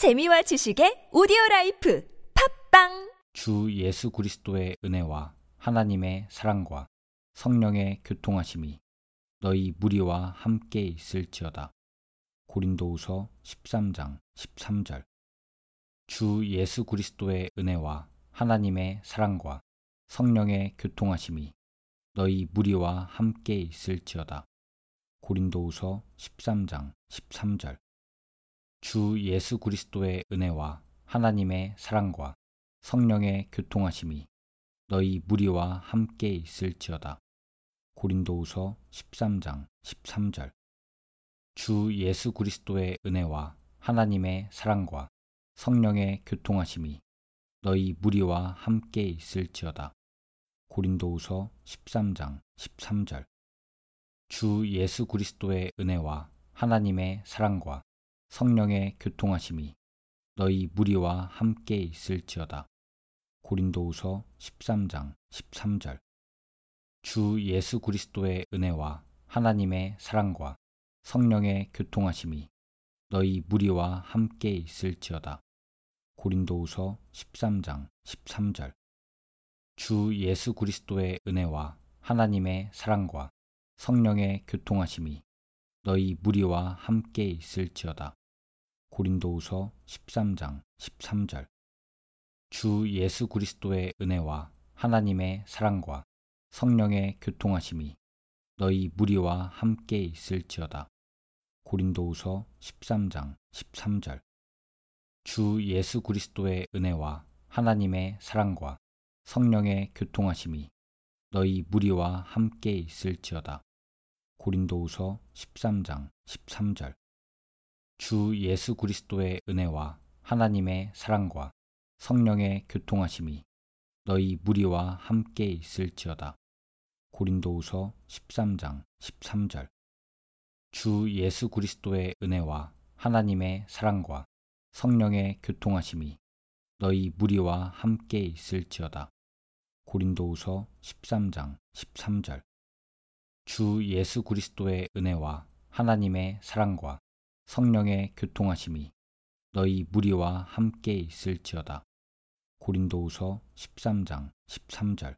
재미와 지식의 오디오 life 팟빵 주 예수 그리스도의 은혜와 하나님의 사랑과 성령의 교통하심이 너희 무리와 함께 있을지어다. 고린도후서 13장 13절 주 예수 그리스도의 은혜와 하나님의 사랑과 성령의 교통하심이 너희 무리와 함께 있을지어다. 고린도후서 13장 13절 주 예수 그리스도의 은혜와 하나님의 사랑과 성령의 교통하심이 너희 무리와 함께 있을지어다. 고린도후서 13장 13절 주 예수 그리스도의 은혜와 하나님의 사랑과 성령의 교통하심이 너희 무리와 함께 있을지어다. 고린도후서 13장 13절 주 예수 그리스도의 은혜와 하나님의 사랑과 성령의 교통하심이 너희 무리와 함께 있을지어다. 고린도후서 13장 13절 주 예수 그리스도의 은혜와 하나님의 사랑과 성령의 교통하심이 너희 무리와 함께 있을지어다. 고린도후서 13장 13절 주 예수 그리스도의 은혜와 하나님의 사랑과 성령의 교통하심이 너희 무리와 함께 있을지어다. 고린도후서 13장 13절 주 예수 그리스도의 은혜와 하나님의 사랑과 성령의 교통하심이 너희 무리와 함께 있을지어다. 고린도후서 13장 13절 주 예수 그리스도의 은혜와 하나님의 사랑과 성령의 교통하심이 너희 무리와 함께 있을지어다. 고린도후서 13장 13절 주 예수 그리스도의 은혜와 하나님의 사랑과 성령의 교통하심이 너희 무리와 함께 있을지어다. 고린도후서 13장 13절 주 예수 그리스도의 은혜와 하나님의 사랑과 성령의 교통하심이 너희 무리와 함께 있을지어다. 고린도후서 13장 13절 주 예수 그리스도의 은혜와 하나님의 사랑과 성령의 교통하심이 너희 무리와 함께 있을지어다. 고린도후서 13장 13절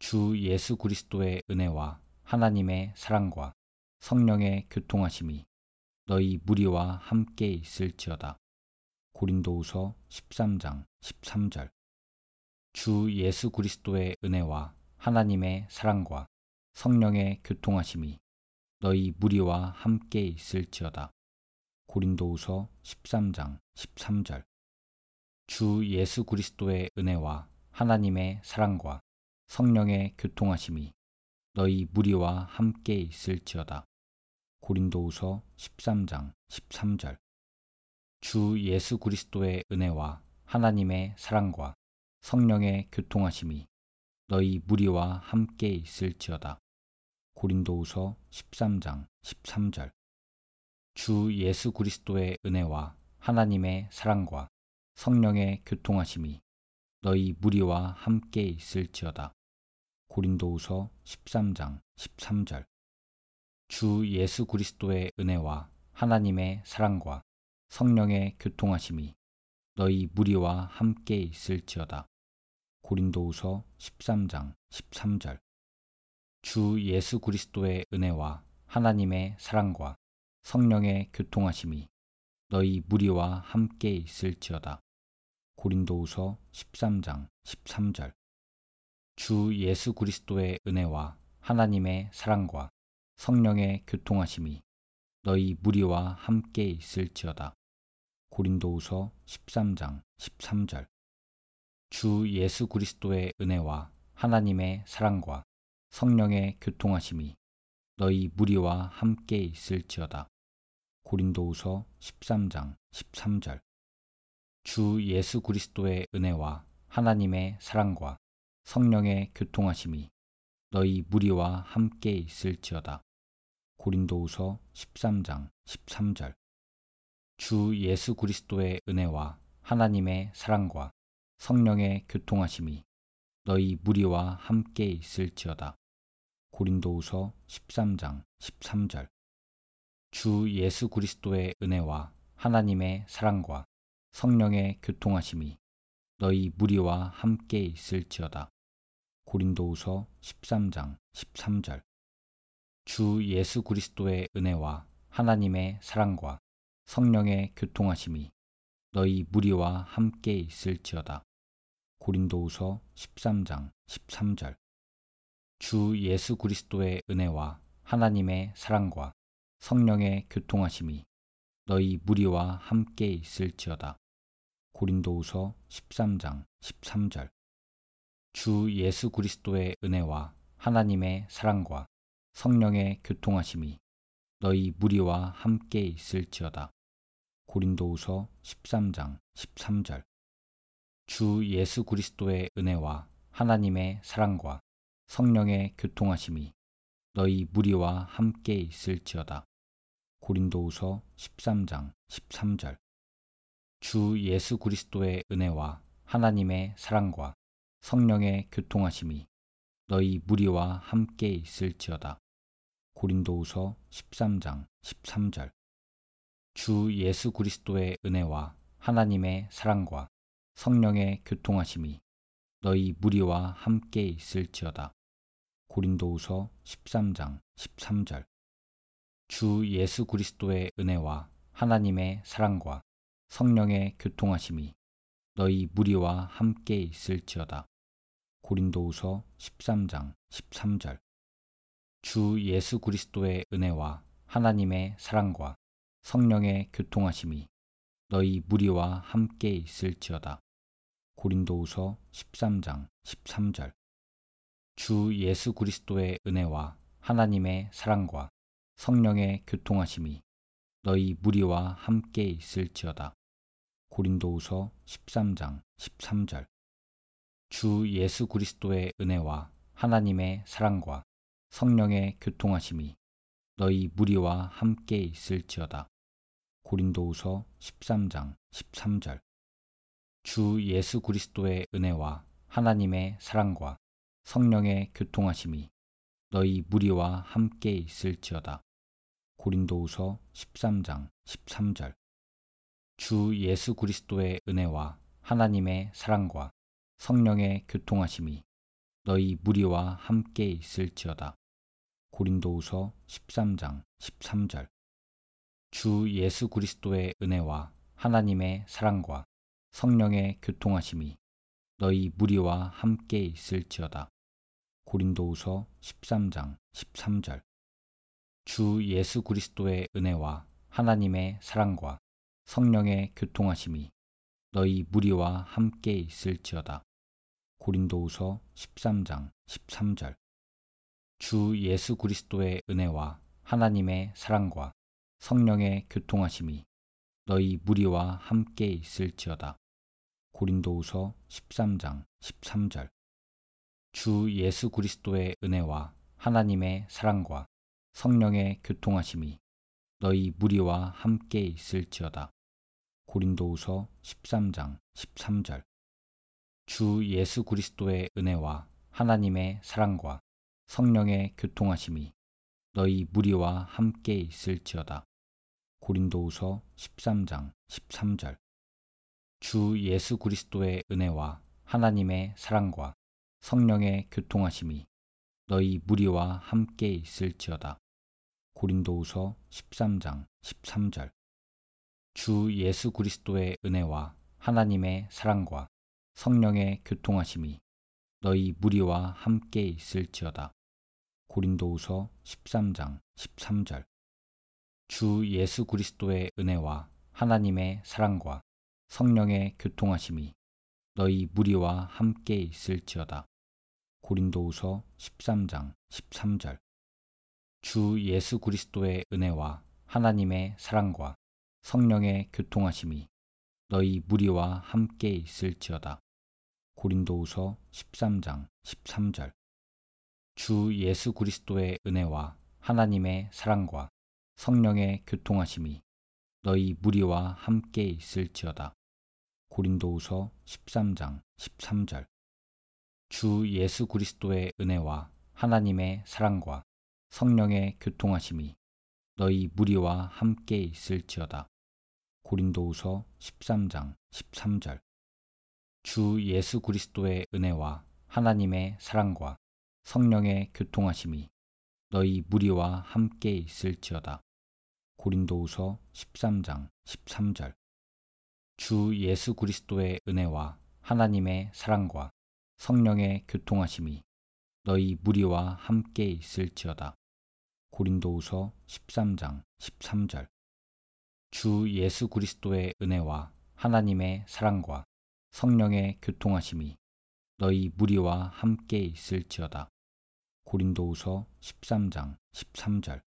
주 예수 그리스도의 은혜와 하나님의 사랑과 성령의 교통하심이 너희 무리와 함께 있을지어다. 고린도후서 13장 13절 주 예수 그리스도의 은혜와 하나님의 사랑과 성령의 교통하심이 너희 무리와 함께 있을지어다. 고린도후서 13장 13절 주 예수 그리스도의 은혜와 하나님의 사랑과 성령의 교통하심이 너희 무리와 함께 있을지어다. 고린도후서 13장 13절 주 예수 그리스도의 은혜와 하나님의 사랑과 성령의 교통하심이 너희 무리와 함께 있을지어다. 고린도후서 13장 13절 주 예수 그리스도의 은혜와 하나님의 사랑과 성령의 교통하심이 너희 무리와 함께 있을지어다. 고린도후서 13장 13절 주 예수 그리스도의 은혜와 하나님의 사랑과 성령의 교통하심이 너희 무리와 함께 있을지어다. 고린도후서 13장 13절 주 예수 그리스도의 은혜와 하나님의 사랑과 성령의 교통하심이 너희 무리와 함께 있을지어다. 고린도후서 13장 13절 주 예수 그리스도의 은혜와 하나님의 사랑과 성령의 교통하심이 너희 무리와 함께 있을지어다. 고린도후서 13장 13절 주 예수 그리스도의 은혜와 하나님의 사랑과 성령의 교통하심이 너희 무리와 함께 있을지어다. 고린도후서 13장 13절 주 예수 그리스도의 은혜와 하나님의 사랑과 성령의 교통하심이 너희 무리와 함께 있을지어다. 고린도후서 13장 13절 주 예수 그리스도의 은혜와 하나님의 사랑과 성령의 교통하심이 너희 무리와 함께 있을지어다. 고린도후서 13장 13절 주 예수 그리스도의 은혜와 하나님의 사랑과 성령의 교통하심이 너희 무리와 함께 있을지어다. 고린도후서 13장 13절 주 예수 그리스도의 은혜와 하나님의 사랑과 성령의 교통하심이 너희 무리와 함께 있을지어다. 고린도후서 13장 13절 주 예수 그리스도의 은혜와 하나님의 사랑과 성령의 교통하심이 너희 무리와 함께 있을지어다. 고린도후서 13장 13절 주 예수 그리스도의 은혜와 하나님의 사랑과 성령의 교통하심이 너희 무리와 함께 있을지어다. 고린도후서 13장 13절 주 예수 그리스도의 은혜와 하나님의 사랑과 성령의 교통하심이 너희 무리와 함께 있을지어다. 고린도후서 13장 13절 주 예수 그리스도의 은혜와 하나님의 사랑과 성령의 교통하심이 너희 무리와 함께 있을지어다. 고린도후서 13장 13절 주 예수 그리스도의 은혜와 하나님의 사랑과 성령의 교통하심이 너희 무리와 함께 있을지어다. 고린도후서 13장 13절 주 예수 그리스도의 은혜와 하나님의 사랑과 성령의 교통하심이 너희 무리와 함께 있을지어다. 고린도후서 13장 13절 주 예수 그리스도의 은혜와 하나님의 사랑과 성령의 교통하심이 너희 무리와 함께 있을지어다. 고린도후서 13장 13절 주 예수 그리스도의 은혜와 하나님의 사랑과 성령의 교통하심이 너희 무리와 함께 있을지어다. 고린도후서 13장 13절 주 예수 그리스도의 은혜와 하나님의 사랑과 성령의 교통하심이 너희 무리와 함께 있을지어다. 고린도후서 13장 13절 주 예수 그리스도의 은혜와 하나님의 사랑과 성령의 교통하심이 너희 무리와 함께 있을지어다. 고린도후서 13장 13절 주 예수 그리스도의 은혜와 하나님의 사랑과 성령의 교통하심이 너희 무리와 함께 있을지어다. 고린도후서 13장 13절 주 예수 그리스도의 은혜와 하나님의 사랑과 성령의 교통하심이 너희 무리와 함께 있을지어다. 고린도후서 13장 13절 주 예수 그리스도의 은혜와 하나님의 사랑과 성령의 교통하심이 너희 무리와 함께 있을지어다. 고린도후서 13장 13절 주 예수 그리스도의 은혜와 하나님의 사랑과 성령의 교통하심이 너희 무리와 함께 있을지어다. 고린도후서 13장 13절 주 예수 그리스도의 은혜와 하나님의 사랑과 성령의 교통하심이 너희 무리와 함께 있을지어다. 고린도후서 13장 13절 주 예수 그리스도의 은혜와 하나님의 사랑과 성령의 교통하심이 너희 무리와 함께 있을지어다. 고린도후서 13장 13절 주 예수 그리스도의 은혜와 하나님의 사랑과 성령의 교통하심이 너희 무리와 함께 있을지어다. 고린도후서 13장 13절 주 예수 그리스도의 은혜와 하나님의 사랑과 성령의 교통하심이 너희 무리와 함께 있을지어다. 고린도후서 13장 13절 주 예수 그리스도의 은혜와 하나님의 사랑과 성령의 교통하심이 너희 무리와 함께 있을지어다. 고린도후서 13장 13절 주 예수 그리스도의 은혜와 하나님의 사랑과 성령의 교통하심이 너희 무리와 함께 있을지어다. 고린도후서 13장 13절 주 예수 그리스도의 은혜와 하나님의 사랑과 성령의 교통하심이 너희 무리와 함께 있을지어다. 고린도후서 13장 13절 주 예수 그리스도의 은혜와 하나님의 사랑과 성령의 교통하심이 너희 무리와 함께 있을지어다. 고린도후서 13장 13절 주 예수 그리스도의 은혜와 하나님의 사랑과 성령의 교통하심이 너희 무리와 함께 있을지어다. 고린도후서 13장 13절 주 예수 그리스도의 은혜와 하나님의 사랑과 성령의 교통하심이 너희 무리와 함께 있을지어다. 고린도후서 13장 13절 주 예수 그리스도의 은혜와 하나님의 사랑과 성령의 교통하심이 너희 무리와 함께 있을지어다. 고린도후서 13장 13절